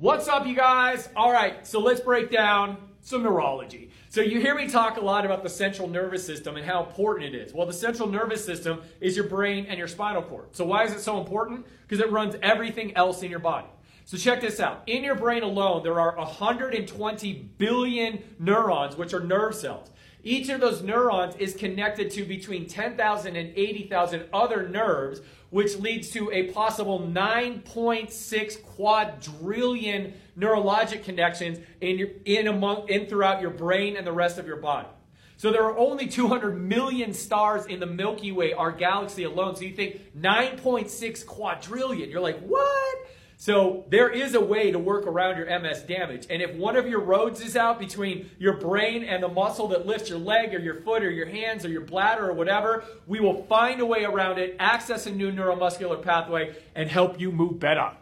What's up, you guys? All right, so let's break down some neurology. So you hear me talk a lot about the central nervous system and how important it is. Well, the central nervous system is your brain and your spinal cord. So why is it so important? Because it runs everything else in your body. So check this out. In your brain alone, there are 120 billion neurons, which are nerve cells. Each of those neurons is connected to between 10,000 and 80,000 other nerves, which leads to a possible 9.6 quadrillion neurologic connections in, your, in, among, in throughout your brain and the rest of your body. So there are only 200 million stars in the Milky Way, our galaxy alone. So you think 9.6 quadrillion. You're like, what? So there is a way to work around your MS damage. And if one of your roads is out between your brain and the muscle that lifts your leg or your foot or your hands or your bladder or whatever, we will find a way around it, access a new neuromuscular pathway, and help you move better.